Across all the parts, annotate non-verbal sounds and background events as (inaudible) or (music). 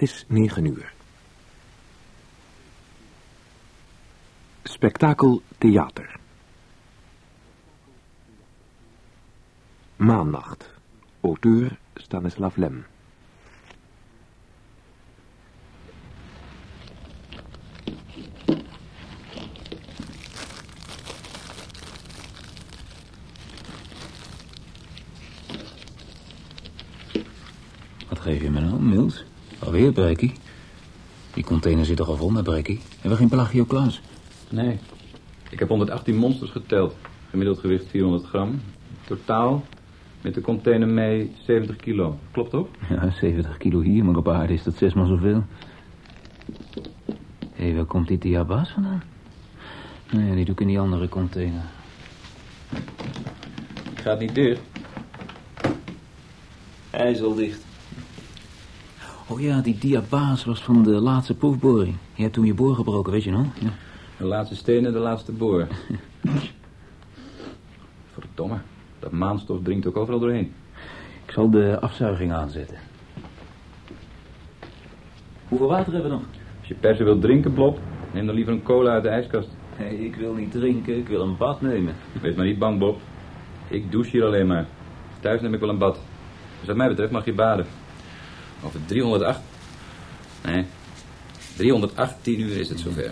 Het is negen uur. Spektakel Theater. Maannacht. Auteur Stanislav Lem. Wat geef je me nou, Milt? Alweer, Brekkie? Die container zit toch al vol met Brekkie? Hebben we geen Pelagio Klaas? Nee. Ik heb 118 monsters geteld. Gemiddeld gewicht 400 gram. Totaal met de container mee 70 kilo. Klopt toch? Ja, 70 kilo hier, maar op aarde is dat zesmaal zoveel. Hé, hey, waar komt die diabas vandaan? Nee, die doe ik in die andere container. Gaat niet dicht. Hij is al dicht. Oh ja, die diabaas was van de laatste proefboring. Je hebt toen je boor gebroken, weet je nog? Ja. De laatste stenen, de laatste boor. (laughs) Verdomme. Dat maanstof dringt ook overal doorheen. Ik zal de afzuiging aanzetten. Hoeveel water hebben we nog? Als je per se wilt drinken, Blob, neem dan liever een cola uit de ijskast. Nee, ik wil niet drinken, ik wil een bad nemen. Wees maar niet bang, Bob. Ik douche hier alleen maar. Thuis neem ik wel een bad. Dus wat mij betreft mag je baden. Over 308... Nee, 318 uur is het zover.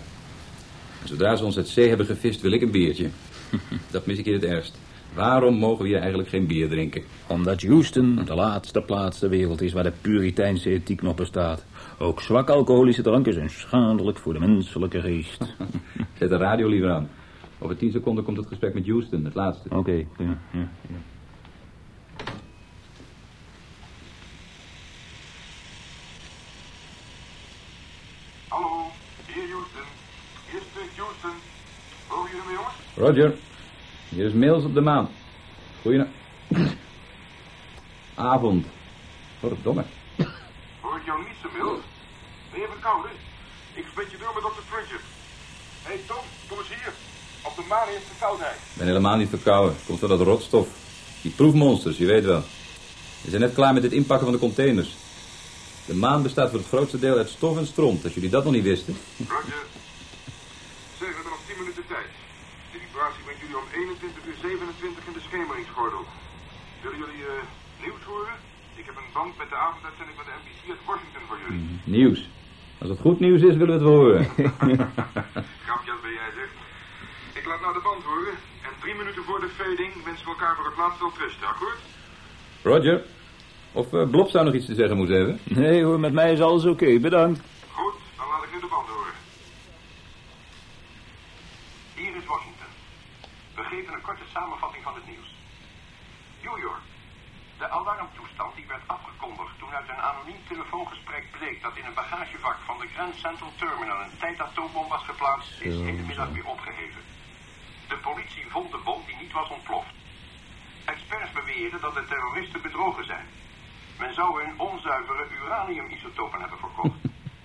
En zodra ze ons uit zee hebben gevist, wil ik een biertje. (laughs) Dat mis ik hier het ergst. Waarom mogen we hier eigenlijk geen bier drinken? Omdat Houston de laatste plaats ter wereld is waar de puriteinse ethiek nog bestaat. Ook zwak alcoholische dranken zijn schadelijk voor de menselijke geest. (laughs) Zet de radio liever aan. Over 10 seconden komt het gesprek met Houston, het laatste. Oké, okay, ja, ja, ja. Hallo, hier Houston. Hier spreekt Houston. Horen jullie me, jongens? Roger, hier is Mails op de maan. Goeie (coughs) avond. Verdomme. Hoor ik jou niet zo, Mills? Ben je verkouden? Ik spreek je door met dokter Pritchard. Hé hey Tom, kom eens hier. Op de maan is verkoudheid. Ik ben helemaal niet verkouden. Komt door dat rotstof. Die proefmonsters, je weet wel. We zijn net klaar met het inpakken van de containers. De maan bestaat voor het grootste deel uit stof en stront, als jullie dat nog niet wisten. Roger. Zeg, we hebben nog 10 minuten tijd. De vibratie brengt jullie om 21 uur 27 in de schemeringsgordel. Willen jullie uh, nieuws horen? Ik heb een band met de avonduitzending van de NBC uit Washington voor jullie. Mm, nieuws. Als het goed nieuws is, willen we het wel horen. (laughs) Grapjas ben jij zeg. Ik laat nou de band horen. En drie minuten voor de fading wensen we elkaar voor het laatst wel rusten, akkoord? Roger. Of uh, Blob zou nog iets te zeggen moeten hebben? Nee hoor, met mij is alles oké, okay. bedankt. Goed, dan laat ik nu de band horen. Hier is Washington. We geven een korte samenvatting van het nieuws. New York. De alarmtoestand die werd afgekondigd toen uit een anoniem telefoongesprek bleek dat in een bagagevak van de Grand Central Terminal een tijdatoombom was geplaatst, is hedendmiddag weer opgeheven. De politie vond de bom die niet was ontploft. Experts beweren dat de terroristen bedrogen zijn. Men zou hun onzuivere uraniumisotopen hebben verkocht.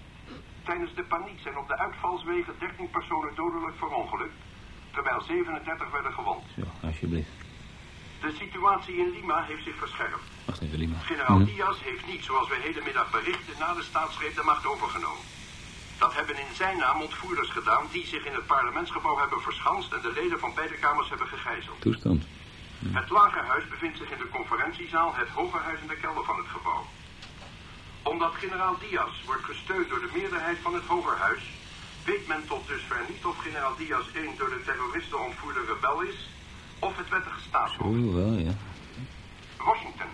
(laughs) Tijdens de paniek zijn op de uitvalswegen 13 personen dodelijk verongelukt, terwijl 37 werden gewond. Ja, alsjeblieft. De situatie in Lima heeft zich verscherpt. Wacht even, Lima. Generaal. Diaz heeft niet, zoals we hedenmiddag berichten, na de staatsgreep de macht overgenomen. Dat hebben in zijn naam ontvoerders gedaan die zich in het parlementsgebouw hebben verschanst en de leden van beide kamers hebben gegijzeld. Toestand. Het lagerhuis bevindt zich in de conferentiezaal, het hogerhuis in de kelder van het gebouw. Omdat generaal Diaz wordt gesteund door de meerderheid van het hogerhuis, weet men tot dusver niet of generaal Diaz één door de terroristen ontvoerde rebel is, of het wettige staatshoofd. Zo wel, ja. Washington.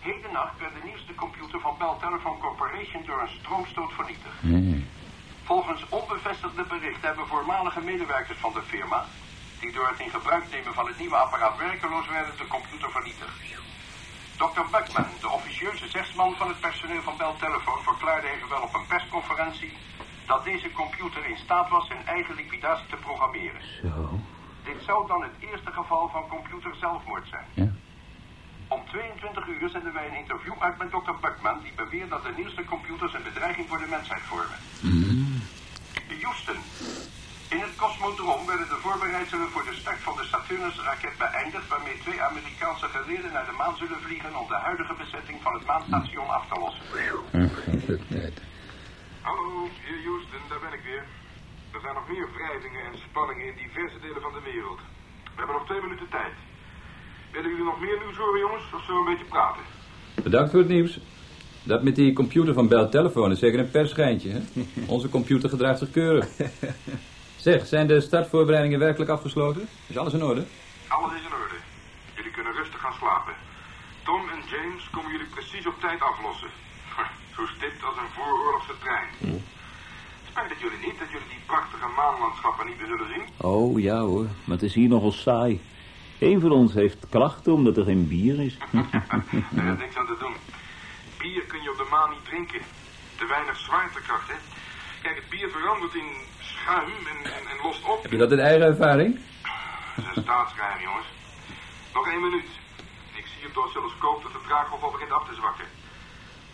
Hedennacht werd de nieuwste computer van Bell Telephone Corporation door een stroomstoot vernietigd. Nee. Volgens onbevestigde berichten hebben voormalige medewerkers van de firma, die door het in gebruik nemen van het nieuwe apparaat werkeloos werden, de computer vernietigd. Dr. Beckman, de officieuze zegsman van het personeel van Bell Telephone, verklaarde evenwel op een persconferentie dat deze computer in staat was zijn eigen liquidatie te programmeren. Zo. Dit zou dan het eerste geval van computer zelfmoord zijn. Ja. Om 22 uur zenden wij een interview uit met Dr. Buckman... die beweert dat de nieuwste computers een bedreiging voor de mensheid vormen. Mm. Houston. In het Cosmodroom werden de voorbereidselen voor de start van de Saturnus-raket beëindigd... waarmee twee Amerikaanse geleerden naar de maan zullen vliegen... om de huidige bezetting van het maanstation af te lossen. Hallo, hier Houston, daar ben ik weer. Er zijn nog meer wrijvingen en spanningen in diverse delen van de wereld. We hebben nog twee minuten tijd. Willen jullie nog meer nieuws horen, jongens? Of zullen we een beetje praten? Bedankt voor het nieuws. Dat met die computer van Bell Telephone is zeker een persschijntje, hè? (laughs) Onze computer gedraagt zich keurig. Zeg, zijn de startvoorbereidingen werkelijk afgesloten? Is alles in orde? Alles is in orde. Jullie kunnen rustig gaan slapen. Tom en James komen jullie precies op tijd aflossen. Zo stipt als een vooroorlogse trein. Spijt het jullie niet dat jullie die prachtige maanlandschappen niet meer zullen zien? Oh, ja hoor, maar het is hier nogal saai. Eén van ons heeft klachten omdat er geen bier is. (laughs) (laughs) Er is niks aan te doen. Bier kun je op de maan niet drinken. Te weinig zwaartekracht, hè? Kijk, het bier verandert in schuim en, en, en lost op. Heb je dat in eigen ervaring? Dat is een staatsgeheim, jongens. Nog één minuut. Ik zie op de oscilloscoop dat de draaggolf al begint af te zwakken.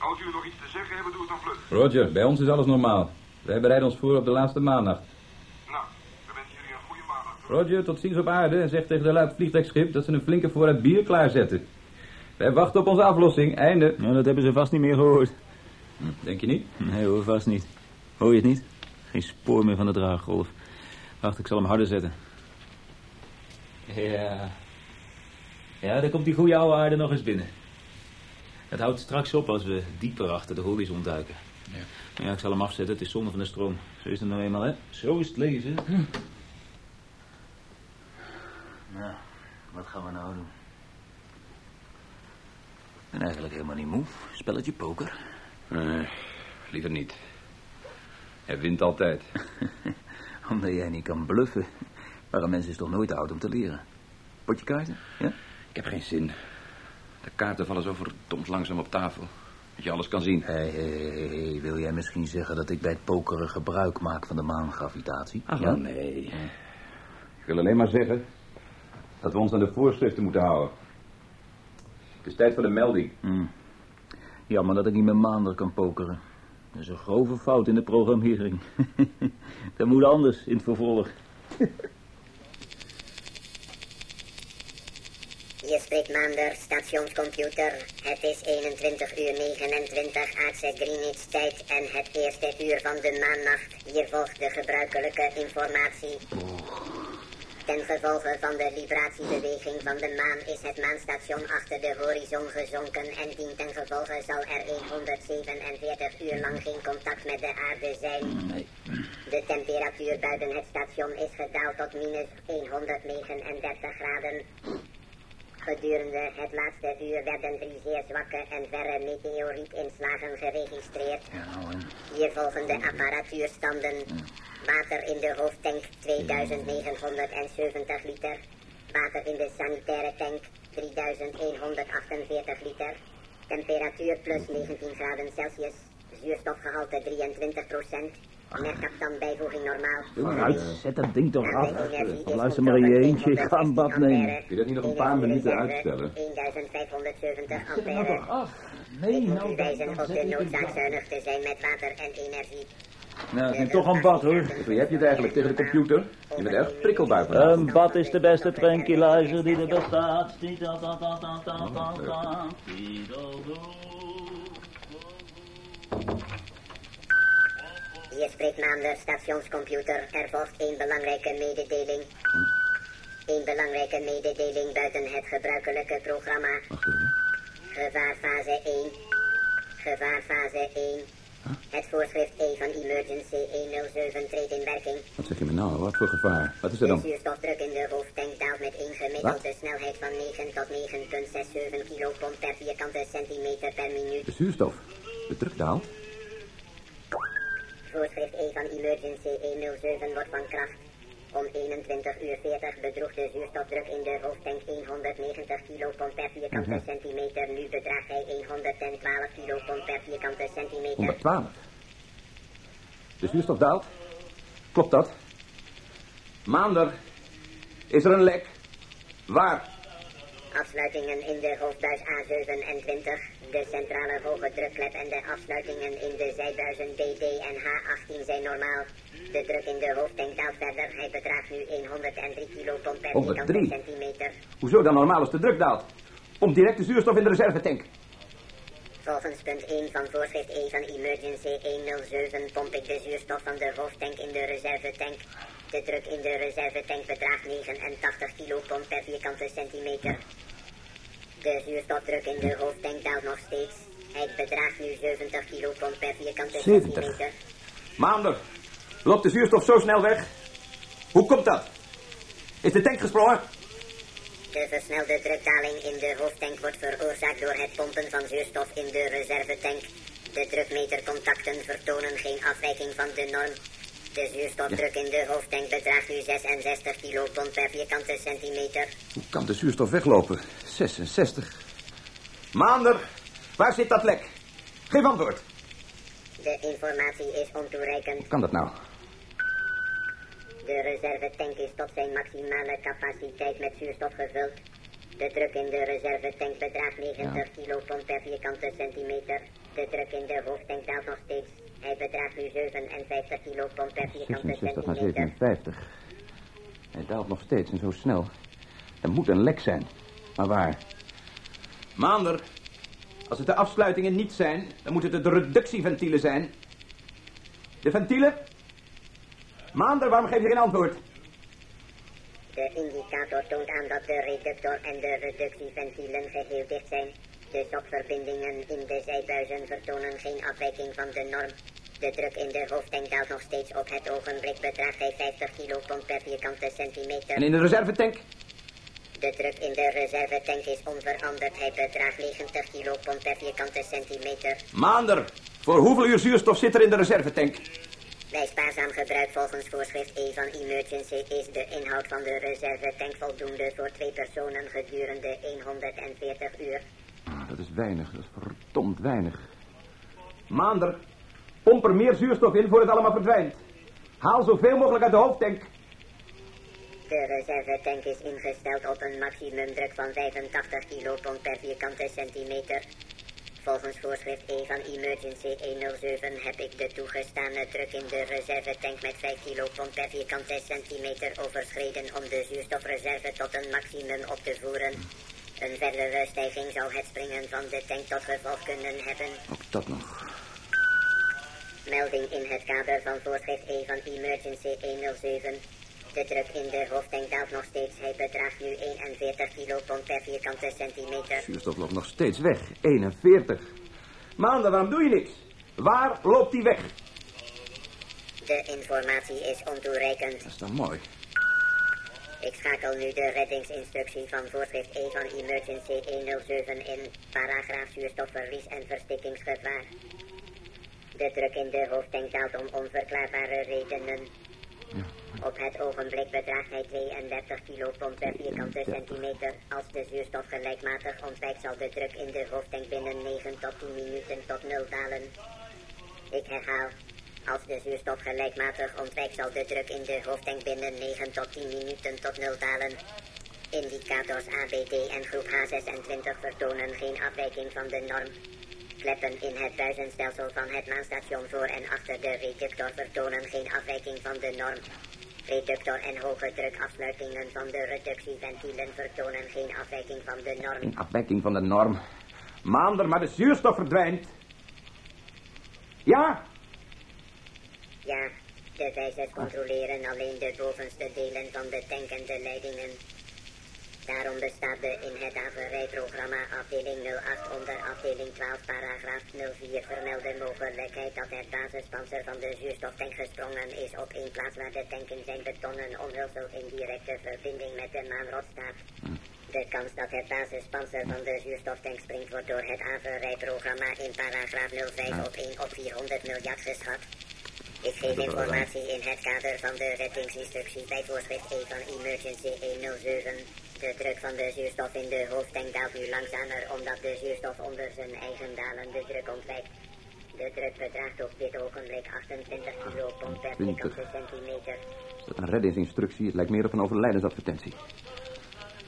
Als jullie nog iets te zeggen hebben, doe het dan vlug. Roger, bij ons is alles normaal. Wij bereiden ons voor op de laatste maannacht. Nou, we wensen jullie een goede maandag. Roger, tot ziens op aarde en zeg tegen de luid vliegtuigschip dat ze een flinke voorraad bier klaarzetten. Wij wachten op onze aflossing. Einde. Nou, dat hebben ze vast niet meer gehoord. Denk je niet? Nee hoor, vast niet. Hoor je het niet? Geen spoor meer van de draaggolf. Wacht, ik zal hem harder zetten. Ja. Ja, dan komt die goede oude aarde nog eens binnen. Het houdt straks op als we dieper achter de horizon duiken. Ja. ja, ik zal hem afzetten. Het is zonde van de stroom. Zo is het nou eenmaal, hè? Zo is het leven. Nou, wat gaan we nou doen? Ik ben eigenlijk helemaal niet moe. Spelletje poker. Nee, liever niet. Hij wint altijd. (laughs) Omdat jij niet kan bluffen. Maar een mens is toch nooit oud om te leren. Potje kaarten, ja? Ik heb geen zin. De kaarten vallen zo verdomd langzaam op tafel. Dat je alles kan zien. Hé, hé, hé, hé, wil jij misschien zeggen dat ik bij het pokeren gebruik maak van de maangravitatie? Ach, ja? nee. Ik wil alleen maar zeggen dat we ons aan de voorschriften moeten houden. Het is tijd voor de melding. Hm. Jammer dat ik niet met maanden kan pokeren. Dat is een grove fout in de programmering. (laughs) dat moet anders in het vervolg. (laughs) Hier spreekt Maander, stationscomputer. Het is 21 uur 29 aardse Greenwich tijd en het eerste uur van de maannacht. Hier volgt de gebruikelijke informatie. Ten gevolge van de vibratiebeweging van de maan is het maanstation achter de horizon gezonken en dien ten gevolge zal er 147 uur lang geen contact met de aarde zijn. De temperatuur buiten het station is gedaald tot minus 139 graden. Gedurende het laatste uur werden drie zeer zwakke en verre meteorietinslagen geregistreerd. Nou. Hier volgen de apparatuurstanden. Water in de hoofdtank 2970 liter. Water in de sanitaire tank 3148 liter. Temperatuur plus 19 graden Celsius. Zuurstofgehalte 23 procent. Merkap dan bijvoeging normaal. Vooruit, zet dat ding toch af. Is Luister maar in je eentje, ik ga een bad nemen. Kun je dat niet nog een paar minuten uitstellen? 1570 Zet dat ampère. toch af. Nee, nou, wijzen dan op zet de ik het noodzaak zuinig te zijn met water en energie. Nou, ik neem toch een bad, hoor. Hoe heb je het eigenlijk tegen de computer? Je bent erg prikkelbaar vandaag. Een bad is de beste tranquilizer die er bestaat. Hier spreekt Maander, stationscomputer. Er volgt één belangrijke mededeling. Eén belangrijke mededeling buiten het gebruikelijke programma. Gevaarfase 1. Gevaarfase 1. Het voorschrift E van Emergency 107 treedt in werking. Wat zeg je me nou? Wat voor gevaar? Wat is er De dan? zuurstofdruk in de hoofdtank daalt met een gemiddelde snelheid van 9 tot 9,67 kilopomp per vierkante centimeter per minuut. De zuurstof. De druk daalt. Voorschrift E van Emergency 107 wordt van kracht. Om 21 uur 40 bedroeg de zuurstofdruk in de hoofdtank 190 kilopomp per vierkante centimeter. Nu bedraagt hij 112 kilopomp per vierkante centimeter. 112. De zuurstof daalt. Klopt dat? Maander. Is er een lek? Waar? Afsluitingen in de hoofdbuis A27, de centrale hoge drukklep en de afsluitingen in de zijbuizen DD en H18 zijn normaal. De druk in de hoofdtank daalt verder. Hij bedraagt nu 103 kilopond per 103? vierkante centimeter. Hoezo dan normaal als de druk daalt? Om direct de zuurstof in de reservetank. Volgens punt 1 van voorschrift E van Emergency 107 pomp ik de zuurstof van de hoofdtank in de reservetank. De druk in de reservetank bedraagt 89 kilopond per vierkante centimeter. De zuurstofdruk in de hoofdtank daalt nog steeds. Hij bedraagt nu 70 kilopond per vierkante 70? centimeter. Maander, loopt de zuurstof zo snel weg? Hoe komt dat? Is de tank gesprongen? De versnelde drukdaling in de hoofdtank wordt veroorzaakt door het pompen van zuurstof in de reservetank. De drukmetercontacten vertonen geen afwijking van de norm. De zuurstofdruk in de hoofdtank bedraagt nu 66 kilopond per vierkante centimeter. Hoe kan de zuurstof weglopen? 66. Maander, waar zit dat lek? Geef antwoord. De informatie is ontoereikend. Hoe kan dat nou? De reservetank is tot zijn maximale capaciteit met zuurstof gevuld. De druk in de reservetank bedraagt 90 kilopond per vierkante centimeter. De druk in de hoofdtank daalt nog steeds. Hij bedraagt nu 57 kilopond per vierkante 66 naar centimeter. 57. Hij daalt nog steeds en zo snel. Er moet een lek zijn. Maar waar? Maander, als het de afsluitingen niet zijn, dan moeten het de reductieventielen zijn. De ventielen? Maander, waarom geef je geen antwoord? De indicator toont aan dat de reductor en de reductieventielen geheel dicht zijn. De sokverbindingen in de zijbuizen vertonen geen afwijking van de norm. De druk in de hoofdtank daalt nog steeds op het ogenblik bedraagt hij 50 kilopond per vierkante centimeter. En in de reservetank? De druk in de reservetank is onveranderd. Hij bedraagt 90 kilopond per vierkante centimeter. Maander, voor hoeveel uur zuurstof zit er in de reservetank? Bij spaarzaam gebruik volgens voorschrift E van Emergency is de inhoud van de reservetank voldoende voor twee personen gedurende 140 uur. Dat is weinig, dat is verdomd weinig. Maander, pomp er meer zuurstof in voor het allemaal verdwijnt. Haal zoveel mogelijk uit de hoofdtank. De reservetank is ingesteld op een maximumdruk van 85 kilopond per vierkante centimeter. Volgens voorschrift E van Emergency 107 heb ik de toegestane druk in de reservetank met 5 kilopond per vierkante centimeter overschreden om de zuurstofreserve tot een maximum op te voeren. Een verdere stijging zou het springen van de tank tot gevolg kunnen hebben. Ook dat nog. Melding in het kader van voorschrift E van Emergency 107. De druk in de hoofdtank daalt nog steeds. Hij bedraagt nu 41 kilopond per vierkante centimeter. Zuurstof loopt nog steeds weg. 41. Maander, waarom doe je niks? Waar loopt die weg? De informatie is ontoereikend. Dat is dan mooi. Ik schakel nu de reddingsinstructie van voorschrift E van Emergency 107 in. Paragraaf zuurstofverlies en verstikkingsgevaar. De druk in de hoofdtank daalt om onverklaarbare redenen. Op het ogenblik bedraagt hij 32 kilopond per vierkante 32. centimeter. Als de zuurstof gelijkmatig ontwijkt zal de druk in de hoofdtank binnen 9 tot 10 minuten tot nul dalen. Ik herhaal. Als de zuurstof gelijkmatig ontwijkt zal de druk in de hoofdtank binnen 9 tot 10 minuten tot nul dalen. Indicators ABD en groep H26 vertonen geen afwijking van de norm. Kleppen in het buizenstelsel van het maanstation voor en achter de reductor vertonen geen afwijking van de norm. Reductor en hoge drukafsluitingen van de reductieventielen vertonen geen afwijking van de norm. In afwijking van de norm. Maander, maar de zuurstof verdwijnt. Ja? Ja, de wijzers controleren alleen de bovenste delen van de tank en de leidingen. Daarom bestaat de in het averrijprogramma afdeling 08 onder afdeling 12 paragraaf 04 vermelde mogelijkheid dat het basispanzer van de zuurstoftank gesprongen is op één plaats waar de tank in zijn betonnen omhulsel in directe verbinding met de maanrot staat. De kans dat het basispanzer van de zuurstoftank springt wordt door het averrijprogramma in paragraaf 05 op 1 op 400 miljard geschat. Ik geef informatie in het kader van de reddingsinstructie bij voorschrift E van Emergency 107. De druk van de zuurstof in de hoofdtank daalt nu langzamer omdat de zuurstof onder zijn eigen dalende druk ontwijkt. De druk bedraagt op dit ogenblik 28 kilopond per 28. vierkante centimeter. Is dat een reddingsinstructie? Het lijkt meer op een overlijdensadvertentie.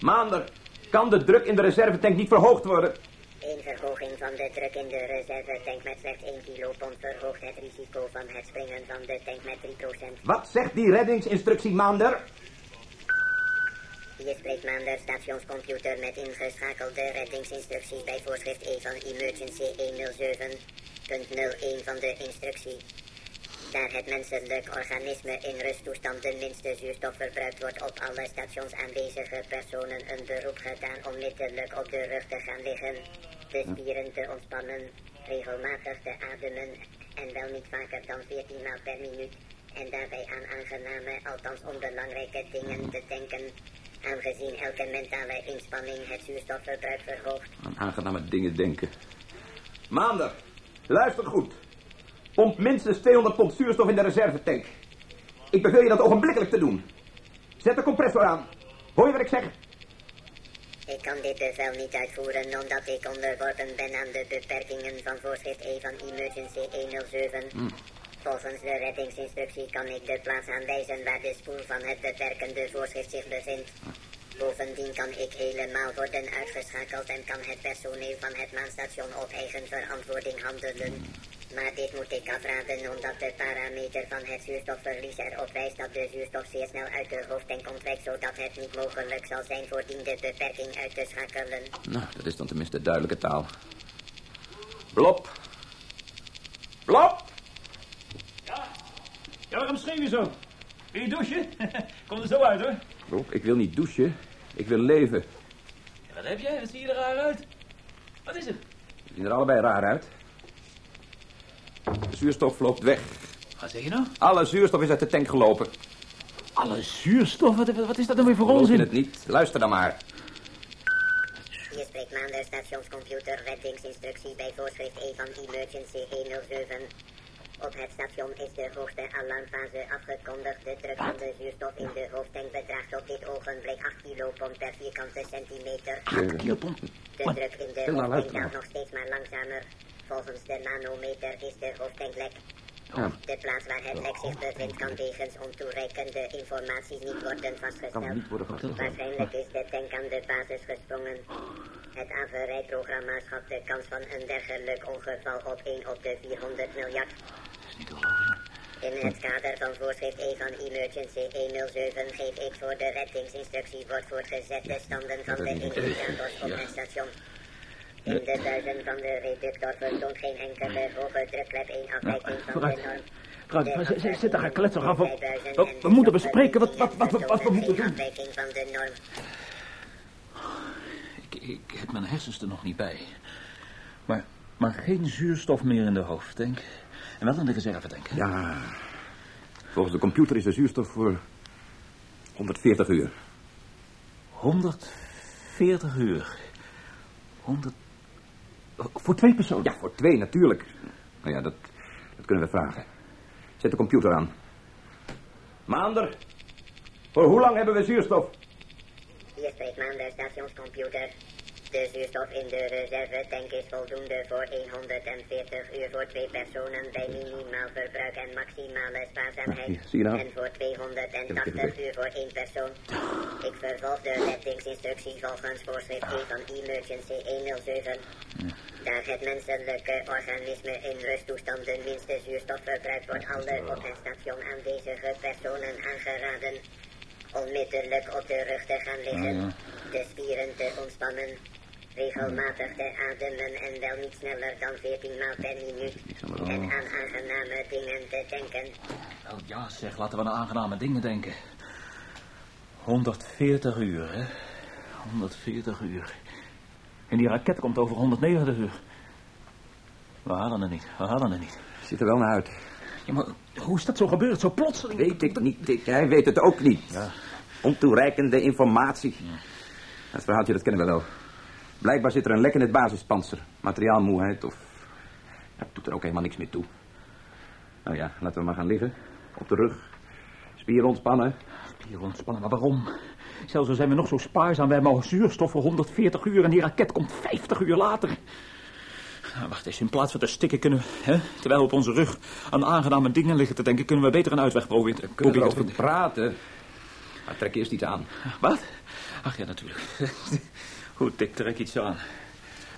Maander, Kan de druk in de reservetank niet verhoogd worden? Een verhoging van de druk in de reservetank met slechts 1 kilopond verhoogt het risico van het springen van de tank met 3%. Wat zegt die reddingsinstructie, Maander? Hier spreekt Maander, stationscomputer met ingeschakelde reddingsinstructies bij voorschrift E van Emergency 107.01 van de instructie. Daar het menselijk organisme in rusttoestand de minste zuurstof verbruikt, wordt op alle stations aanwezige personen een beroep gedaan onmiddellijk op de rug te gaan liggen, de spieren te ontspannen, regelmatig te ademen en wel niet vaker dan 14 maal per minuut. En daarbij aan aangename, althans onbelangrijke dingen te denken, aangezien elke mentale inspanning het zuurstofverbruik verhoogt. Aan aangename dingen denken. Maander, luister goed. Pomp minstens 200 pond zuurstof in de reservetank. Ik beveel je dat ogenblikkelijk te doen. Zet de compressor aan. Hoor je wat ik zeg? Ik kan dit bevel niet uitvoeren omdat ik onderworpen ben aan de beperkingen van voorschrift E van Emergency 107. Volgens de reddingsinstructie kan ik de plaats aanwijzen waar de spoel van het beperkende voorschrift zich bevindt. Bovendien kan ik helemaal worden uitgeschakeld en kan het personeel van het maanstation op eigen verantwoording handelen. Maar dit moet ik afraden omdat de parameter van het zuurstofverlies erop wijst dat de zuurstof zeer snel uit de hoofdtank ontwijkt, zodat het niet mogelijk zal zijn voordien de beperking uit te schakelen. Nou, dat is dan tenminste duidelijke taal. Blop. Blop! Ja? Waarom schreeuw je zo? Wil je douchen? (laughs) Kom er zo uit, hoor. Blop, ik wil niet douchen. Ik wil leven. Ja, wat heb jij? Wat zie je er raar uit? Wat is het? We zien er allebei raar uit. De zuurstof loopt weg. Wat zeg je nou? Alle zuurstof is uit de tank gelopen. Alle zuurstof? Wat, wat is dat nou weer voor Geloof onzin? het niet? Luister dan maar. Hier spreekt Maander, stationscomputer, reddingsinstructie bij voorschrift E van Emergency 107. Op het station is de hoogste alarmfase afgekondigd. De druk van de zuurstof in de hoofdtank bedraagt op dit ogenblik 8 kilopond per vierkante centimeter. Kilopond. De Maar- druk in de hoofdtank daalt nog steeds maar langzamer. Volgens de manometer is de hoofdtank lek. Ja. De plaats waar het lek zich bevindt kan wegens ontoereikende informaties niet worden Kan vastgesteld. niet worden vastgesteld. Waarschijnlijk is de tank aan de basis gesprongen. Het averijprogramma schat de kans van een dergelijk ongeval op 1 op de 400 miljard. In het kader van voorschrift E van Emergency 107 geef ik voor de reddingsinstructie wordt voortgezet de standen van de indicators op het station. In de buizen van de reductor vertoont geen enkele hoge drukklep 1 afwijking van de norm. Vooruit, zit- daar van gekletser af. We- moeten bespreken wat- wat- wat- wat- wat we moeten doen. afwijking van de norm. Ik, ik heb mijn hersens er nog niet bij. Maar, maar geen zuurstof meer in de hoofdtank. En wel in de reservetank. Ja. Volgens de computer is de zuurstof voor 140 uur. 140 uur. 100... Voor twee personen? Ja, voor twee natuurlijk. Nou ja, dat, dat kunnen we vragen. Zet de computer aan. Maander, voor hoe lang hebben we zuurstof? Hier spreekt Maander, stationscomputer. De zuurstof in de reservetank is voldoende voor 140 uur voor twee personen bij minimaal verbruik en maximale spaarzaamheid. Hier, zie je nou? En voor 280 uur voor één persoon. Ik vervolg de reddingsinstructie volgens voorschrift E van Emergency 107. Daar het menselijke organisme in rusttoestand de minste zuurstof verbruikt, wordt alle op het station aanwezige personen aangeraden onmiddellijk op de rug te gaan liggen, de spieren te ontspannen, regelmatig te ademen en wel niet sneller dan 14 maal per minuut en aan aangename dingen te denken. Wel ja, zeg, laten we aan aangename dingen denken. 140 uur, hè? 140 uur. En die raket komt over 190 uur. We halen het niet, we halen het niet. Ziet er wel naar uit. Ja, maar hoe is dat zo gebeurd, zo plotseling? Weet ik niet. Ik, hij weet het ook niet. Ontoereikende informatie. Dat verhaaltje, dat kennen we wel. Blijkbaar zit er een lek in het basispanzer. Materiaalmoeheid of... Het doet er ook helemaal niks meer toe. Nou ja, laten we maar gaan liggen. Op de rug. Spieren ontspannen. Spieren ontspannen, maar waarom? Zelfs al zijn we nog zo spaarzaam, we hebben al zuurstof voor 140 uur... en die raket komt 50 uur later. Nou, wacht eens, in plaats van te stikken kunnen we... Hè, terwijl we op onze rug aan aangename dingen liggen te denken... kunnen we beter een uitweg proberen, Kunnen we praten? Maar trek eerst iets aan. Wat? Ach ja, natuurlijk. (laughs) Goed, ik trek iets aan.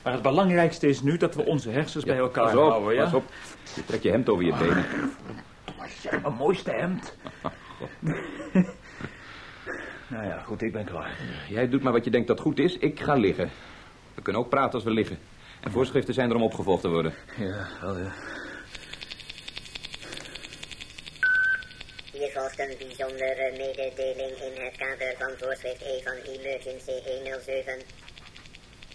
Maar het belangrijkste is nu dat we onze hersens bij elkaar Pas op, houden, ja? pas op. Je trekt je hemd over je benen. Mijn mooiste hemd. (laughs) nou ja, goed, ik ben klaar. Jij doet maar wat je denkt dat goed is. Ik ga liggen. We kunnen ook praten als we liggen. En voorschriften zijn er om opgevolgd te worden. Ja, wel ja. Een bijzondere mededeling in het kader van voorschrift E van Emergency 107.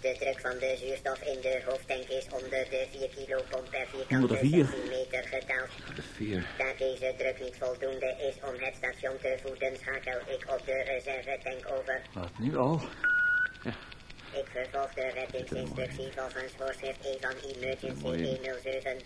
De druk van de zuurstof in de hoofdtank is onder de 4 kilopomp per vierkante centimeter gedaald. Daar deze druk niet voldoende is om het station te voeden, schakel ik op de reservetank over. Wat, nu al? Ik vervolg de reddingsinstructie volgens voorschrift E van Emergency 107.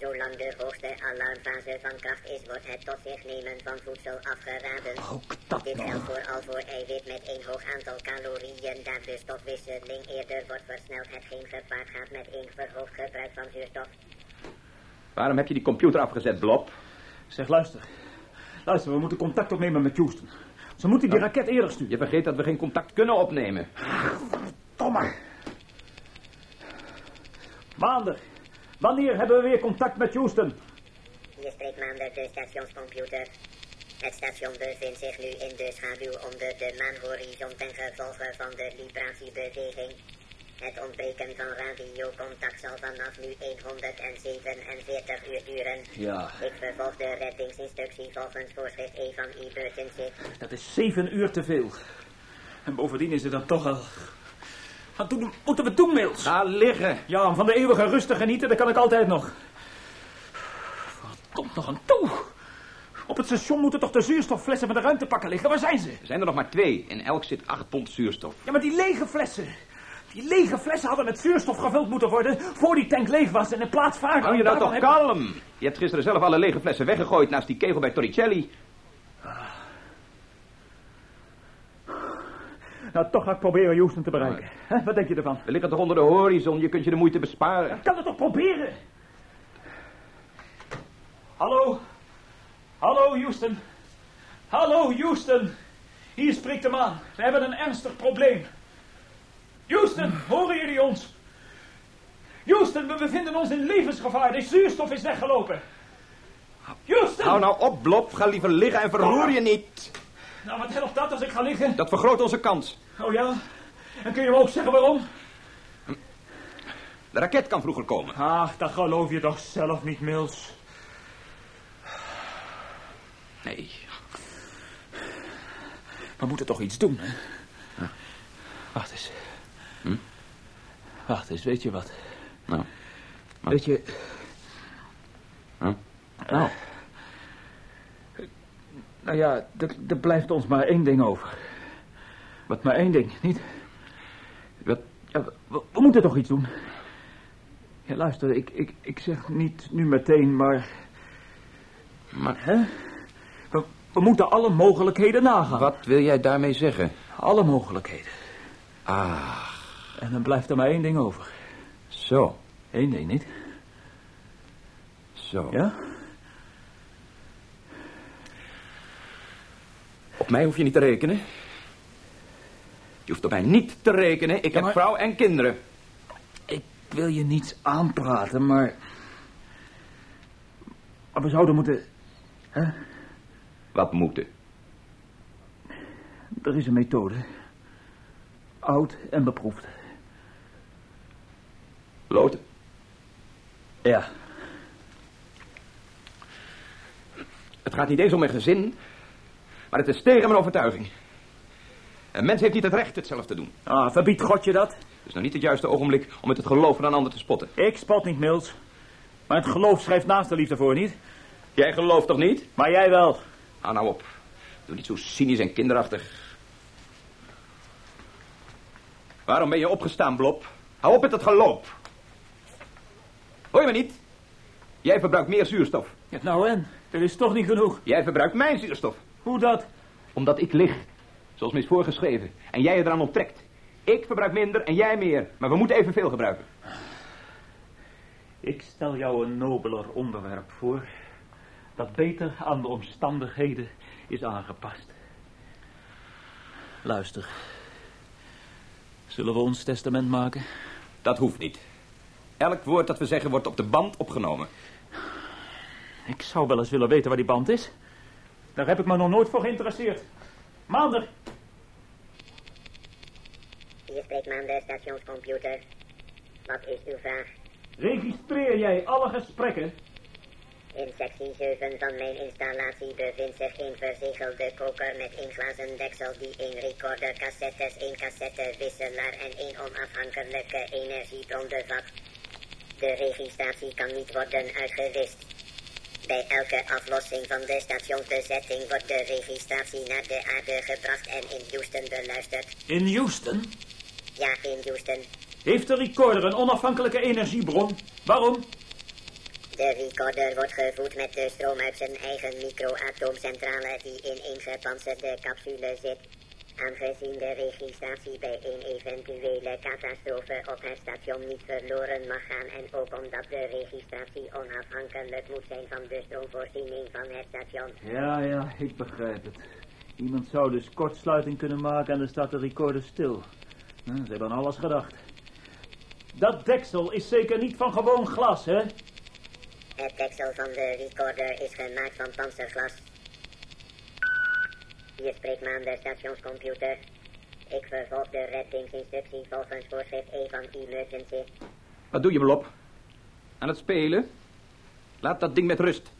Zolang de hoogste alarmfase van kracht is, wordt het tot zich nemen van voedsel afgeraden. Ook dat Dit geldt vooral voor eiwit met een hoog aantal calorieën, daar de stofwisseling eerder wordt versneld, hetgeen gepaard gaat met een verhoogd gebruik van zuurstof. Waarom heb je die computer afgezet, Blob? Zeg, luister. Luister, we moeten contact opnemen met Houston. Ze moeten die raket eerder sturen. Je vergeet dat we geen contact kunnen opnemen. Domme. Maandag. Wanneer hebben we weer contact met Houston? Hier spreekt Maander de stationscomputer. Het station bevindt zich nu in de schaduw onder de maanhorizon ten gevolge van de libratiebeweging. Het ontbreken van radiocontact zal vanaf nu 147 uur duren. Ja, Ik vervolg de reddingsinstructie volgens voorschrift E van Emergency. dat is zeven uur te veel. En bovendien is het dan toch al... Wat doen, moeten we doen, Mills? Ga liggen. Ja, om van de eeuwige rust te genieten, dat kan ik altijd nog. Wat komt nog aan toe? Op het station moeten toch de zuurstofflessen van de ruimtepakken liggen? Waar zijn ze? Er zijn er nog maar twee. In elk zit acht pond zuurstof. Ja, maar die lege flessen. Die lege flessen hadden met zuurstof gevuld moeten worden... voor die tank leeg was en in plaats van... Hou je nou toch heb- kalm? Je hebt gisteren zelf alle lege flessen weggegooid naast die kegel bij Torricelli. Nou, toch ga ik proberen Houston te bereiken. Wat denk je ervan? We liggen toch onder de horizon. Je kunt je de moeite besparen. Ik kan het toch proberen? Hallo? Hallo, Houston. Hallo, Houston. Hier spreekt de man. We hebben een ernstig probleem. Houston, horen jullie ons? Houston, we bevinden ons in levensgevaar. De zuurstof is weggelopen. Houston! Hou nou op, Blob. Ga liever liggen en verroer je niet. Nou, wat helpt dat als ik ga liggen? Dat vergroot onze kans. Oh ja? En kun je me ook zeggen waarom? De raket kan vroeger komen. Ach, dat geloof je toch zelf niet, Mills. Nee. We moeten toch iets doen, hè? Wacht eens. Hm? Wacht eens, weet je wat? Nou. Wat? Weet je... Huh? Nou. Nou ja, er blijft ons maar één ding over. Wat maar één ding, niet? Wat? Ja, we, we moeten toch iets doen? Ja, luister, ik, ik, ik zeg niet nu meteen, maar... Maar Hè? We, we moeten alle mogelijkheden nagaan. wat wil jij daarmee zeggen? Alle mogelijkheden. Ah, En dan blijft er maar één ding over. zo. Eén ding, niet? Zo. Ja? Op mij hoef je niet te rekenen. Je hoeft op mij niet te rekenen. Ik heb maar- vrouw en kinderen. Ik wil je niets aanpraten, maar... Maar we zouden moeten... Hè? Wat moeten? Er is een methode. Oud en beproefd. Loten. Ja. Het gaat niet eens om mijn gezin, maar het is tegen mijn overtuiging. Een mens heeft niet het recht het zelf te doen. Ah, verbiedt God je dat? Het is nog niet het juiste ogenblik om met het geloof van een ander te spotten. Ik spot niet, Mills. Maar het geloof schrijft naast de liefde voor, niet? Jij gelooft toch niet? Maar jij wel. Hou nou op. Doe niet zo cynisch en kinderachtig. Waarom ben je opgestaan, Blob? Hou op met het geloof. Hoor je me niet? Jij verbruikt meer zuurstof. Ja, nou en? Er is toch niet genoeg. Jij verbruikt mijn zuurstof. Hoe dat? Omdat ik lig. Zoals me is voorgeschreven. En jij je eraan onttrekt. Ik verbruik minder en jij meer. Maar we moeten evenveel gebruiken. Ik stel jou een nobeler onderwerp voor. Dat beter aan de omstandigheden is aangepast. Luister. Zullen we ons testament maken? Dat hoeft niet. Elk woord dat we zeggen wordt op de band opgenomen. Ik zou wel eens willen weten waar die band is. Daar heb ik me nog nooit voor geïnteresseerd. Maander, Maander, stationscomputer. Wat is uw vraag? registreer jij alle gesprekken? In sectie 7 van mijn installatie bevindt zich een verzegelde koker met één glazen deksel die één recorder, cassettes, één cassettewisselaar en één onafhankelijke energiebron bevat. De registratie kan niet worden uitgewist. Bij elke aflossing van de stationsbezetting wordt de registratie naar de aarde gebracht en in Houston beluisterd. In Houston? Ja, in Houston. Heeft de recorder een onafhankelijke energiebron? Waarom? De recorder wordt gevoed met de stroom uit zijn eigen microatoomcentrale die in een gepantserde capsule zit. Aangezien de registratie bij een eventuele catastrofe op het station niet verloren mag gaan en ook omdat de registratie onafhankelijk moet zijn van de stroomvoorziening van het station. Ja, ja, ik begrijp het. Iemand zou dus kortsluiting kunnen maken en dan staat de recorder stil. Nou, ze hebben aan alles gedacht. Dat deksel is zeker niet van gewoon glas, hè? Het deksel van de recorder is gemaakt van panzerglas. Hier spreekt Maan de stationscomputer. Ik vervolg de reddingsinstructie volgens voorschrift E van emergency. Wat doe je, Blop? Aan het spelen? Laat dat ding met rust.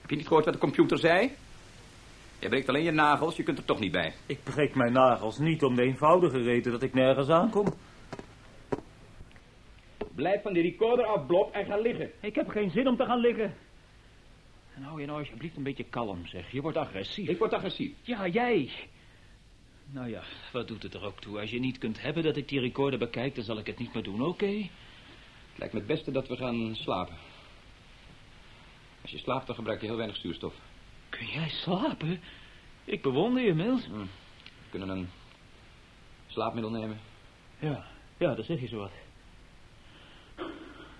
Heb je niet gehoord wat de computer zei? Je breekt alleen je nagels, je kunt er toch niet bij. Ik breek mijn nagels niet om de eenvoudige reden dat ik nergens aankom. Blijf van die recorder af, Blop, en ga liggen. Ik heb geen zin om te gaan liggen. En hou je nou alsjeblieft een beetje kalm, zeg. Je wordt agressief. Ik word agressief. Ja, jij. Nou ja, wat doet het er ook toe? Als je niet kunt hebben dat ik die recorder bekijk, dan zal ik het niet meer doen, oké? Het lijkt me het beste dat we gaan slapen. Als je slaapt, dan gebruik je heel weinig zuurstof. Kun jij slapen? Ik bewonder je, Mills. We kunnen een slaapmiddel nemen. Ja, ja, daar zeg je zo wat.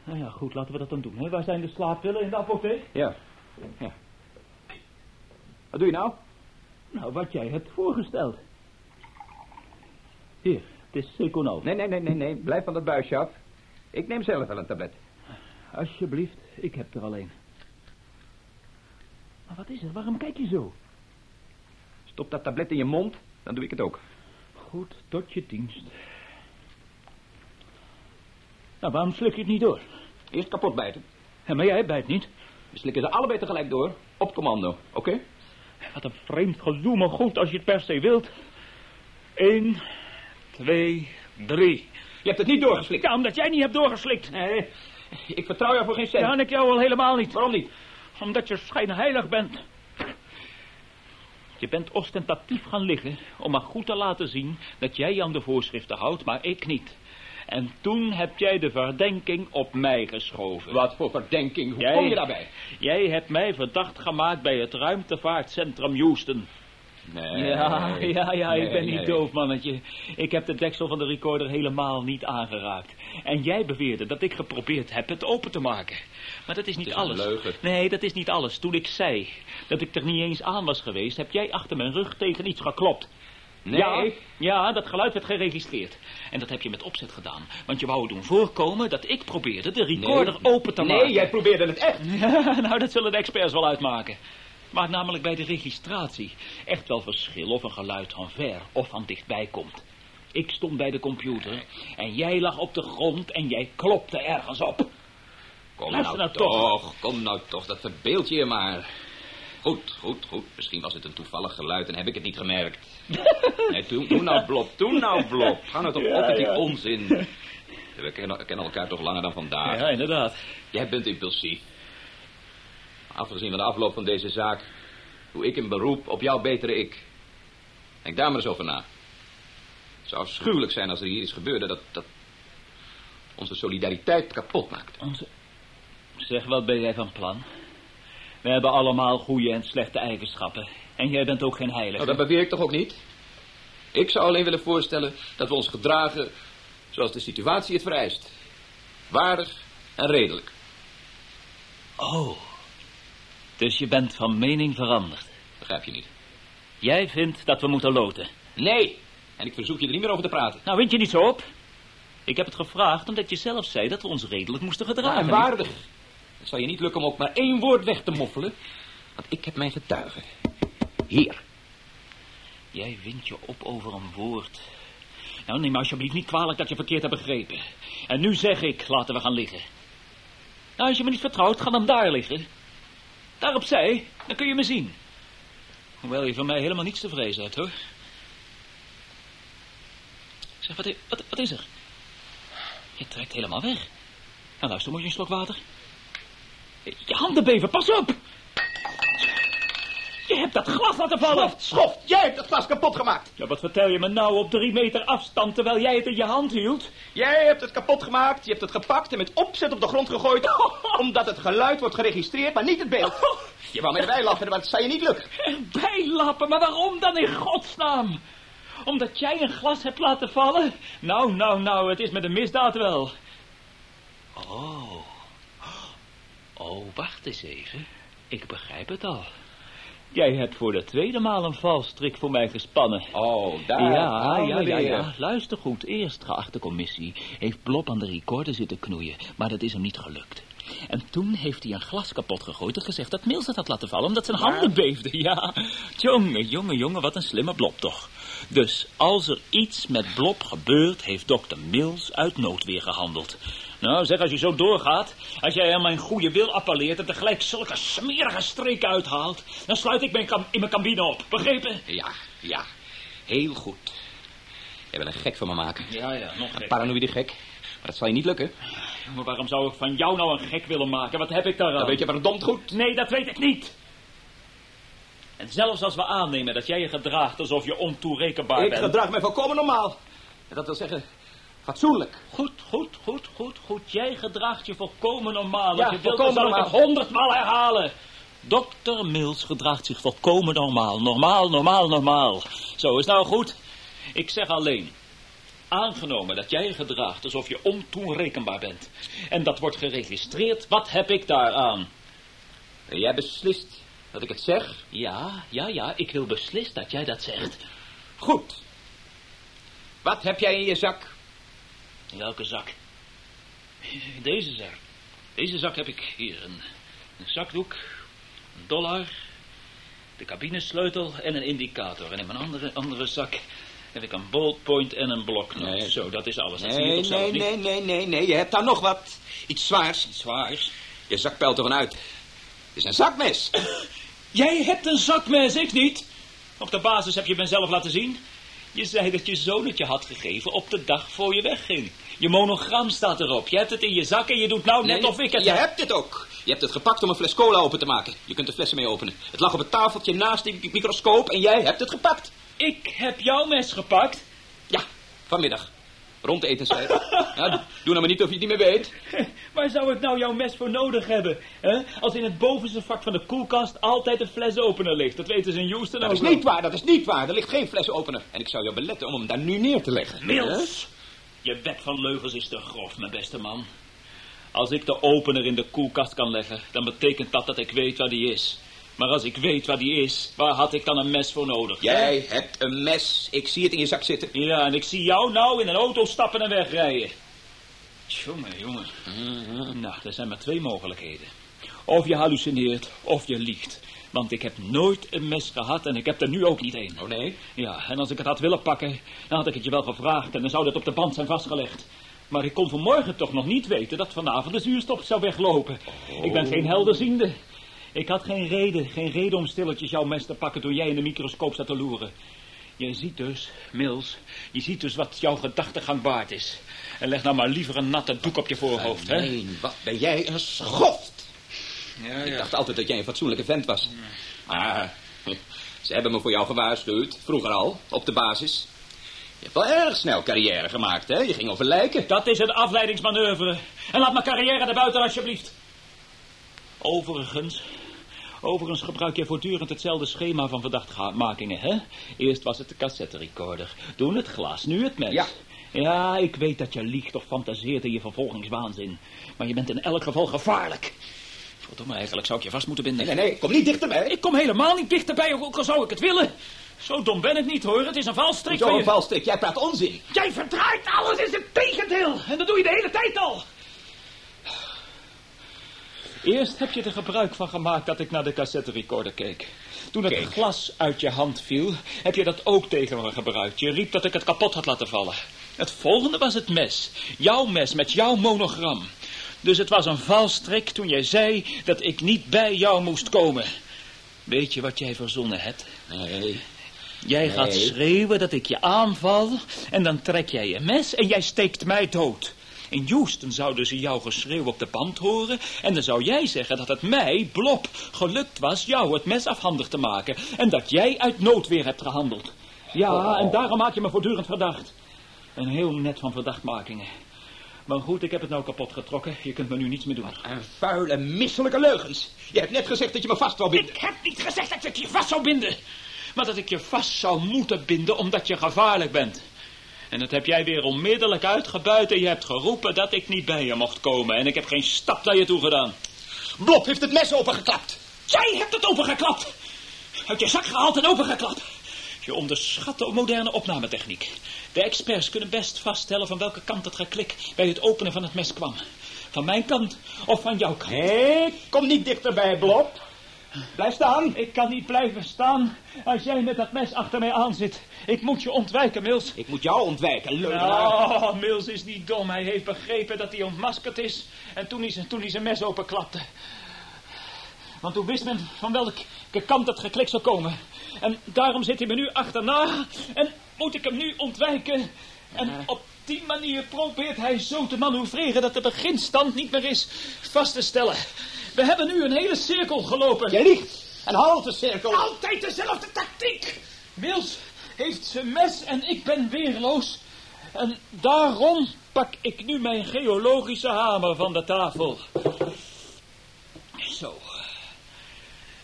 Nou ja, goed, laten we dat dan doen. Hè? Waar zijn de slaappillen in de apotheek? Ja. ja. Wat doe je nou? Nou, wat jij hebt voorgesteld. Hier, het is Seconal. Nee, nee, nee, nee, nee. Blijf van dat buisje af. Ik neem zelf wel een tablet. Alsjeblieft, ik heb er alleen. Maar wat is er? Waarom kijk je zo? Stop dat tablet in je mond, dan doe ik het ook. Goed, tot je dienst. Nou, waarom slik je het niet door? Eerst kapot bijten. Ja, maar jij bijt niet. We slikken ze allebei tegelijk door. Op commando, oké? Wat een vreemd gedoe, maar goed, als je het per se wilt. Eén, twee, drie. Je hebt het niet doorgeslikt. Ja, omdat jij niet hebt doorgeslikt. Nee, ik vertrouw jou voor geen cent. Ja, en ik jou al helemaal niet. Waarom niet? Omdat je schijnheilig bent. Je bent ostentatief gaan liggen om maar goed te laten zien dat jij aan de voorschriften houdt, maar ik niet. En toen heb jij de verdenking op mij geschoven. Wat voor verdenking? Hoe Jij- kom je daarbij? Jij hebt mij verdacht gemaakt bij het ruimtevaartcentrum Houston. Nee. Ja, (laughs) ja, ja, ik Nee, ben niet nee. doof, mannetje. Ik heb de deksel van de recorder helemaal niet aangeraakt. En jij beweerde dat ik geprobeerd heb het open te maken. Maar dat is niet is een alles. leugen. Nee, dat is niet alles. Toen ik zei dat ik er niet eens aan was geweest, heb jij achter mijn rug tegen iets geklopt. Nee. Ja, ja, dat geluid werd geregistreerd. En dat heb je met opzet gedaan. Want je wou doen voorkomen dat ik probeerde de recorder Nee. open te Nee, maken. jij probeerde het echt. (laughs) Ja, nou, dat zullen de experts wel uitmaken. Maar namelijk bij de registratie echt wel verschil of een geluid van ver of van dichtbij komt. Ik stond bij de computer en jij lag op de grond en jij klopte ergens op. Kom Luister nou nou toch. toch, kom nou toch, dat verbeeld je je maar. Goed, goed, goed. Misschien was het een toevallig geluid en heb ik het niet gemerkt. (laughs) nee, doe, doe nou blop, doe nou blop. Ga nou toch Ja, op met die ja. onzin. We kennen, we kennen elkaar toch langer dan vandaag. Ja, inderdaad. Jij bent impulsief. Afgezien van de afloop van deze zaak... doe ik een beroep op jouw betere ik. Denk daar maar eens over na. Het zou afschuwelijk zijn als er hier iets gebeurde dat, dat onze solidariteit kapot maakt. Onze... Zeg, wat ben jij van plan? We hebben allemaal goede en slechte eigenschappen. En jij bent ook geen heilige. Nou, dat beweer ik toch ook niet? Ik zou alleen willen voorstellen dat we ons gedragen zoals de situatie het vereist. Waardig en redelijk. Oh. Dus je bent van mening veranderd. Begrijp je niet? Jij vindt dat we moeten loten. Nee, En ik verzoek je er niet meer over te praten. Nou, wind je niet zo op? Ik heb het gevraagd omdat je zelf zei dat we ons redelijk moesten Ja, gedragen. en waardig. Het zal je niet lukken om ook maar één woord weg te moffelen. Want ik heb mijn getuigen. Hier. Jij wint je op over een woord. Nou, neem me alsjeblieft niet kwalijk dat je verkeerd hebt begrepen. En nu zeg ik, laten we gaan liggen. Nou, als je me niet vertrouwt, ga dan daar liggen. Daar opzij, dan kun je me zien. Hoewel je van mij helemaal niets te vrezen hebt, hoor. Zeg, wat, wat, wat is er? Je trekt helemaal weg. Nou, luister, moet je een slok water? Je handen beven, pas op! Je hebt dat glas laten vallen! Schoft, schoft. Jij hebt het glas kapot gemaakt. Ja, wat vertel je me nou op drie meter afstand terwijl jij het in je hand hield? Jij hebt het kapot gemaakt. Je hebt het gepakt en met opzet op de grond gegooid. (laughs) Omdat het geluid wordt geregistreerd, maar niet het beeld. (laughs) Je wou met mij lachen, maar dat zou je niet lukken. Erbij lappen, maar waarom dan in godsnaam? Omdat jij een glas hebt laten vallen? Nou, nou, nou, het is met een misdaad wel. Oh. Oh, wacht eens even. Ik begrijp het al. Jij hebt voor de tweede maal een valstrik voor mij gespannen. Oh, daar. Ja, ja, ja, ja. Luister goed. Eerst, geachte commissie, heeft Blob aan de recorder zitten knoeien. Maar dat is hem niet gelukt. En toen heeft hij een glas kapot gegooid en gezegd dat Mills het had laten vallen omdat zijn handen beefden. (laughs) Ja, jongen, jongen, jongen, wat een slimme Blob toch. Dus als er iets met Blob gebeurt, heeft dokter Mills uit noodweer gehandeld. Nou, zeg, als je zo doorgaat, als jij aan mijn goede wil appelleert en tegelijk zulke smerige streken uithaalt, dan sluit ik mijn in mijn cabine op. Begrepen? Ja, ja. Heel goed. Jij wil een gek van me maken. Ja, ja, nog Een paranoïde gek. Maar dat zal je niet lukken. Maar waarom zou ik van jou nou een gek willen maken? Wat heb ik daaraan? Dat weet je verdomd goed. Nee, dat weet ik niet. En zelfs als we aannemen dat jij je gedraagt alsof je ontoerekenbaar Ik bent... gedrag me volkomen normaal. En dat wil zeggen, fatsoenlijk. Goed, goed, goed, goed, goed. Jij gedraagt je volkomen normaal. Ja, je volkomen zal ik normaal. het honderdmaal herhalen. Dokter Mills gedraagt zich volkomen normaal. Normaal, normaal, normaal. Zo, is nou goed. Ik zeg alleen... Aangenomen dat jij gedraagt alsof je ontoerekenbaar bent. En dat wordt geregistreerd, wat heb ik daaraan? Jij beslist dat ik het zeg? Ja, ja, ja, ik wil beslist dat jij dat zegt. Goed. Wat heb jij in je zak? In welke zak? Deze zak. Deze zak heb ik hier. Een, een zakdoek, een dollar, de cabinesleutel en een indicator. En in mijn andere, andere zak heb ik een ballpoint en een bloknot. Nee. Zo, dat is alles. Dat Nee, nee, niet? nee, nee, nee, nee. Je hebt daar nog wat. Iets zwaars. Iets zwaars. Je zak peilt ervan uit. Het is een zakmes. (coughs) Jij hebt een zakmes, ik niet. Op de basis heb je me zelf laten zien. Je zei dat je zoon het je had gegeven op de dag voor je wegging. Je monogram staat erop. Je hebt het in je zak en je doet nou net Nee, of ik het Je heb. hebt het ook. Je hebt het gepakt om een fles cola open te maken. Je kunt de flessen mee openen. Het lag op het tafeltje naast die microscoop en jij hebt het gepakt. Ik heb jouw mes gepakt. Ja, vanmiddag. Rond de etenstijd. (laughs) ja, doe nou maar niet of je het niet meer weet. (laughs) Waar zou ik nou jouw mes voor nodig hebben? Hè? Als in het bovenste vak van de koelkast altijd een flesopener ligt. Dat weten ze in Houston Dat ook is niet waar, dat is niet waar. Er ligt geen flesopener. En ik zou jou beletten om hem daar nu neer te leggen. Mills, je wet van leugens is te grof, mijn beste man. Als ik de opener in de koelkast kan leggen, dan betekent dat dat ik weet waar die is. Maar als ik weet waar die is, waar had ik dan een mes voor nodig? hè? Jij hebt een mes. Ik zie het in je zak zitten. Ja, en ik zie jou nou in een auto stappen en wegrijden. Jongen, jongen. Nou, er zijn maar twee mogelijkheden. Of je hallucineert, of je liegt. Want ik heb nooit een mes gehad en ik heb er nu ook niet een. Oh nee? Ja, en als ik het had willen pakken, dan had ik het je wel gevraagd en dan zou dat op de band zijn vastgelegd. Maar ik kon vanmorgen toch nog niet weten dat vanavond de zuurstof zou weglopen. Ik ben geen helderziende. Ik had geen reden, geen reden om stilletjes jouw mes te pakken toen jij in de microscoop zat te loeren. Je ziet dus, Mills, je ziet dus wat jouw gedachtegang waard is. En leg nou maar liever een natte doek op je voorhoofd, hè? Nee, wat ben jij een schoft. Ja, Ik dacht altijd dat jij een fatsoenlijke vent was. Maar (laughs) ze hebben me voor jou gewaarschuwd. Vroeger al, op de basis. Je hebt wel erg snel carrière gemaakt, hè? Je ging over lijken. Dat is een afleidingsmanoeuvre. En laat mijn carrière er buiten, alsjeblieft. Overigens, overigens gebruik je voortdurend hetzelfde schema van verdachtmakingen, hè? Eerst was het de cassette recorder, toen het glas, nu het mes. Ja. Ja, ik weet dat je liegt of fantaseert in je vervolgingswaanzin. Maar je bent in elk geval gevaarlijk. Verdomme, eigenlijk zou ik je vast moeten binden. Nee, nee, nee, kom niet dichterbij. Ik kom helemaal niet dichterbij, ook al zou ik het willen. Zo dom ben ik niet, hoor. Het is een valstrik Zo een je. valstrik, jij praat onzin. Jij verdraait alles, is het tegendeel. En dat doe je de hele tijd al. Eerst heb je er gebruik van gemaakt dat ik naar de cassette recorder keek. Toen het glas uit je hand viel, heb je dat ook tegen me gebruikt. Je riep dat ik het kapot had laten vallen. Het volgende was het mes. Jouw mes met jouw monogram. Dus het was een valstrik toen jij zei dat ik niet bij jou moest komen. Weet je wat jij verzonnen hebt? Nee. Jij gaat schreeuwen dat ik je aanval en dan trek jij je mes en jij steekt mij dood. In Houston zouden ze jouw geschreeuw op de band horen en dan zou jij zeggen dat het mij, Blob, gelukt was jou het mes afhandig te maken en dat jij uit noodweer hebt gehandeld. Ja, en daarom maak je me voortdurend verdacht. En heel net van verdachtmakingen. Maar goed, ik heb het nou kapot getrokken. Je kunt me nu niets meer doen. En vuile, misselijke leugens. Je hebt net gezegd dat je me vast wou binden. Ik heb niet gezegd dat ik je vast zou binden. Maar dat ik je vast zou moeten binden omdat je gevaarlijk bent. En dat heb jij weer onmiddellijk uitgebuit en je hebt geroepen dat ik niet bij je mocht komen. En ik heb geen stap naar je toe gedaan. Blob heeft het mes opengeklapt. Jij hebt het opengeklapt. Uit je zak gehaald en opengeklapt. Je onderschat de moderne opnametechniek. De experts kunnen best vaststellen van welke kant het geklik bij het openen van het mes kwam. Van mijn kant of van jouw kant. Nee, kom niet dichterbij, Blob. Blijf staan. Ik kan niet blijven staan als jij met dat mes achter mij aan zit. Ik moet je ontwijken, Mills. Ik moet jou ontwijken, leugenaar. Oh, Mills is niet dom. Hij heeft begrepen dat hij ontmaskerd is. En toen hij, zijn- toen hij zijn mes openklapte. Want toen wist men van welke kant het geklik zou komen. En daarom zit hij me nu achterna. En moet ik hem nu ontwijken. En op die manier probeert hij zo te manoeuvreren dat de beginstand niet meer is vast te stellen. We hebben nu een hele cirkel gelopen. Jij liegt. Een halve cirkel. Altijd dezelfde tactiek. Mills heeft zijn mes en ik ben weerloos. En daarom pak ik nu mijn geologische hamer van de tafel. Zo.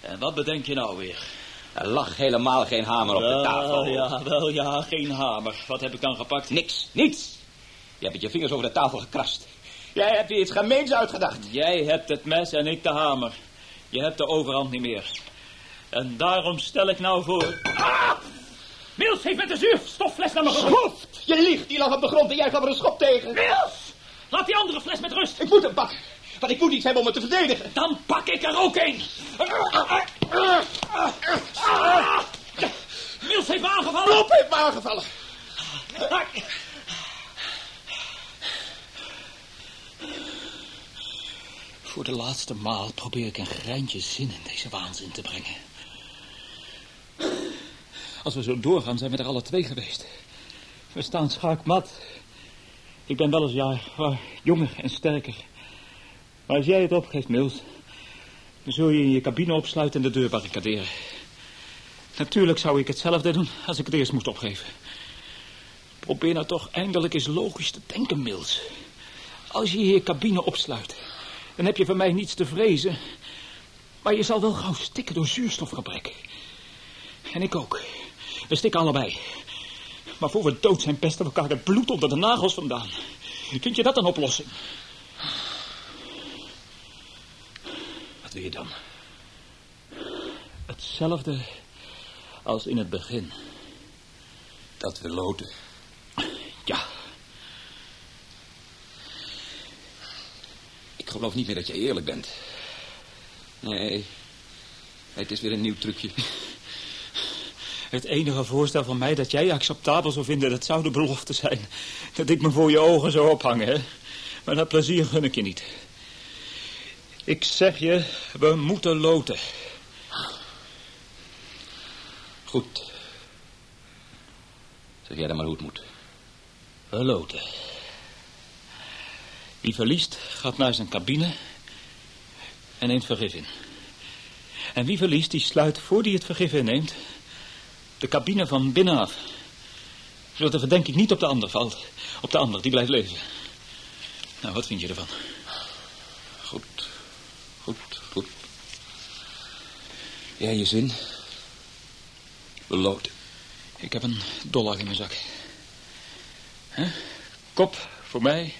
En wat bedenk je nou weer? Er lag helemaal geen hamer op de tafel. Wel, ja, wel ja, geen hamer. Wat heb ik dan gepakt? Niks, niets. Je hebt met je vingers over de tafel gekrast. Jij hebt hier iets gemeens uitgedacht. Jij hebt het mes en ik de hamer. Je hebt de overhand niet meer. En daarom stel ik nou voor... Ah! Mills heeft met de zuurstoffles naar me gegooid. Schoft! Je liegt, die lag op de grond en jij gaf er een schop tegen. Mills! Laat die andere fles met rust. Ik moet hem pakken. Want ik moet iets hebben om me te verdedigen. Dan pak ik er ook een. Mills heeft me aangevallen. Blob heeft me aangevallen. Voor de laatste maal probeer ik een greintje zin in deze waanzin te brengen. Als we zo doorgaan, zijn we er alle twee geweest. We staan schaakmat. Ik ben weliswaar waar jonger en sterker. Maar als jij het opgeeft, Mills, zul je in je cabine opsluiten en de deur barricaderen. Natuurlijk zou ik hetzelfde doen als ik het eerst moest opgeven. Probeer nou toch eindelijk eens logisch te denken, Mills. Als je je cabine opsluit, dan heb je van mij niets te vrezen. Maar je zal wel gauw stikken door zuurstofgebrek. En ik ook. We stikken allebei. Maar voor we dood zijn pesten we elkaar het bloed onder de nagels vandaan. Vind je dat een oplossing? Wat je dan? Hetzelfde als in het begin. Dat we loten. Ja, Ik geloof niet meer dat je eerlijk bent. Nee. Het is weer een nieuw trucje. (laughs) het enige voorstel van mij dat jij acceptabel zou vinden... dat zou de belofte zijn. Dat ik me voor je ogen zou ophangen, hè. Maar dat plezier gun ik je niet. Ik zeg je, we moeten loten. Goed. Zeg jij dan maar hoe het moet. We loten. Wie verliest, gaat naar zijn cabine en neemt vergif in. En wie verliest, die sluit, voor hij het vergif inneemt, de cabine van binnenaf. Zodat de verdenking niet op de ander valt. Op de ander, die blijft leven. Nou, wat vind je ervan? Goed. Goed. Jij je zin? Loten. Ik heb een dollar in mijn zak. Kop voor mij.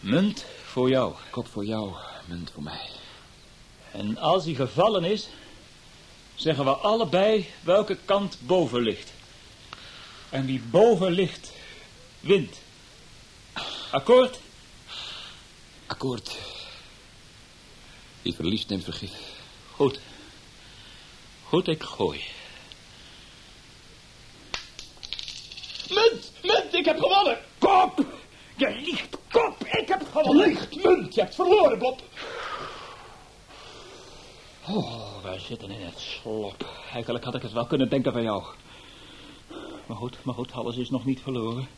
Munt voor jou. Kop voor jou, munt voor mij. En als hij gevallen is, zeggen we allebei welke kant boven ligt. En wie boven ligt, wint. Akkoord? Akkoord. Wie verliest neemt vergif. Goed. Goed, ik gooi. Munt, munt, ik heb gewonnen. Kop! Je liegt, kop, ik heb gewonnen. Liegt, munt, je hebt verloren, Bob. Oh, wij zitten in het slop. Eigenlijk had ik het wel kunnen denken van jou. Maar goed, maar goed, alles is nog niet verloren.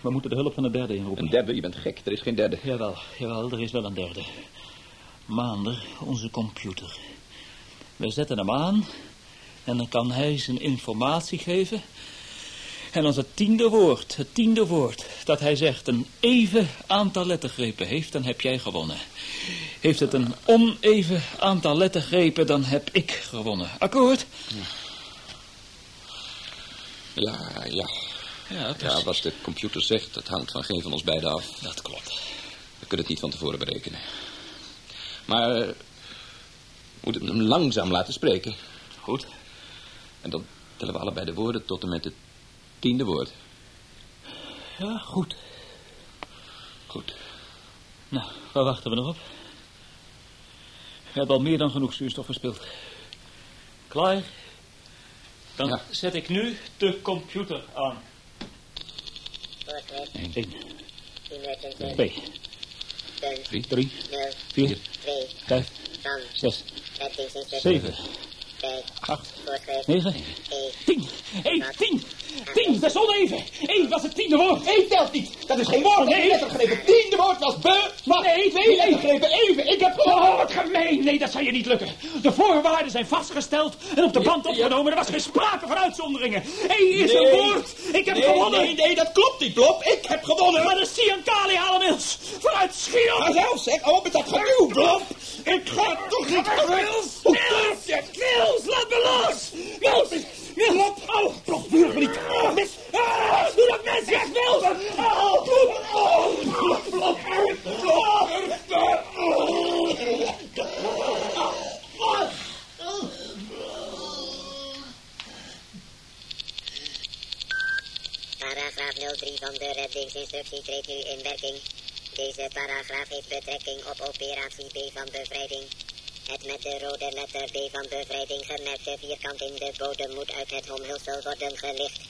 We moeten de hulp van de derde inroepen. Een derde? Je bent gek, er is geen derde. Jawel, jawel, er is wel een derde. Maander, onze computer. We zetten hem aan en dan kan hij zijn informatie geven. En als het tiende woord, het tiende woord, dat hij zegt een even aantal lettergrepen heeft, dan heb jij gewonnen. Heeft het een oneven aantal lettergrepen, dan heb ik gewonnen. Akkoord? Ja, ja. Ja, Ja, wat de computer zegt, dat hangt van geen van ons beiden af. dat klopt. We kunnen het niet van tevoren berekenen. Maar eh, we moeten hem langzaam laten spreken. Goed. En dan tellen we allebei de woorden tot en met het tiende woord. Ja, goed. Goed. Nou, waar wachten we nog op? We hebben al meer dan genoeg zuurstof verspild. Klaar? Dan Ja. zet ik nu de computer aan. Voorschrift, 1, emergency, 2, punt, 3, 0, 4, 2, 5, van, 6, reddingsdienst, 7, 5, 8, voorschrift, 9, 1, 10. Hé, 10. 10, dat is oneven. 1 was het tiende woord. 1 telt niet. Dat is geen woord. Nee. lettergrepen. Tiende woord was be. Wat? Nee, twee lettergrepen. Even. Ik heb. Oh, wat gemeen. Nee, dat zal je niet lukken. De voorwaarden zijn vastgesteld en op de band opgenomen. Er was geen sprake van uitzonderingen. 1 is een woord. Ik heb gewonnen. Nee, nee, dat klopt niet, Plop. Ik heb gewonnen. Maar de Siankali halen Mills. Vooruit, schiet op. Maar zelf zeg, oh, met dat geduw, Plop. Ik ga toch niet Mills. Mills, Mills, laat me los. Mills. Oh, niet. Oh, mis. Ah, doe dat mes weg, Mills. Oh, Paragraaf 03 van de reddingsinstructie treedt nu in werking. Deze paragraaf heeft betrekking op operatie B van bevrijding. Het met de rode letter B van bevrijding gemerkte vierkant in de bodem moet uit het omhulsel worden gelicht.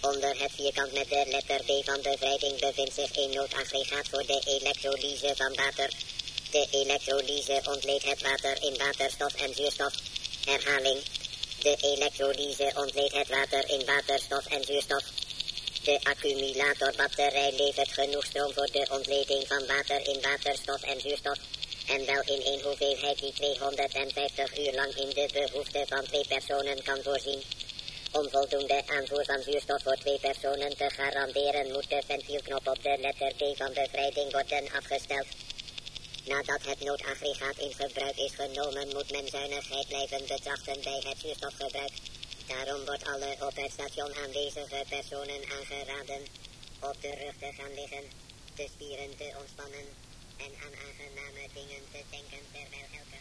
Onder het vierkant met de letter B van bevrijding bevindt zich een noodaggregaat voor de elektrolyse van water. De elektrolyse ontleedt het water in waterstof en zuurstof. Herhaling. De elektrolyse ontleedt het water in waterstof en zuurstof. De accumulatorbatterij levert genoeg stroom voor de ontleding van water in waterstof en zuurstof. En wel in een hoeveelheid die 250 uur lang in de behoefte van twee personen kan voorzien. Om voldoende aanvoer van zuurstof voor twee personen te garanderen moet de ventielknop op de letter B van bevrijding worden afgesteld. Nadat het noodaggregaat in gebruik is genomen, moet men zuinigheid blijven betrachten bij het zuurstofgebruik. Daarom wordt alle op het station aanwezige personen aangeraden op de rug te gaan liggen, de spieren te ontspannen en aan aangename dingen te denken terwijl elke...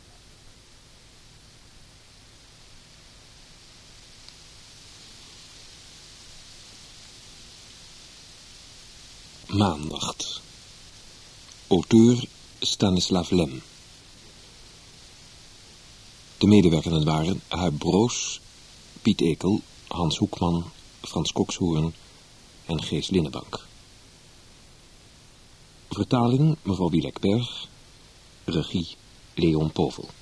Auteur Stanislav Lem. De medewerkenden waren Huib Broos, Piet Ekel, Hans Hoekman, Frans Kokshoorn en Gees Linnenbank. Vertaling mevrouw Wielekberg. Regie Leon Povel.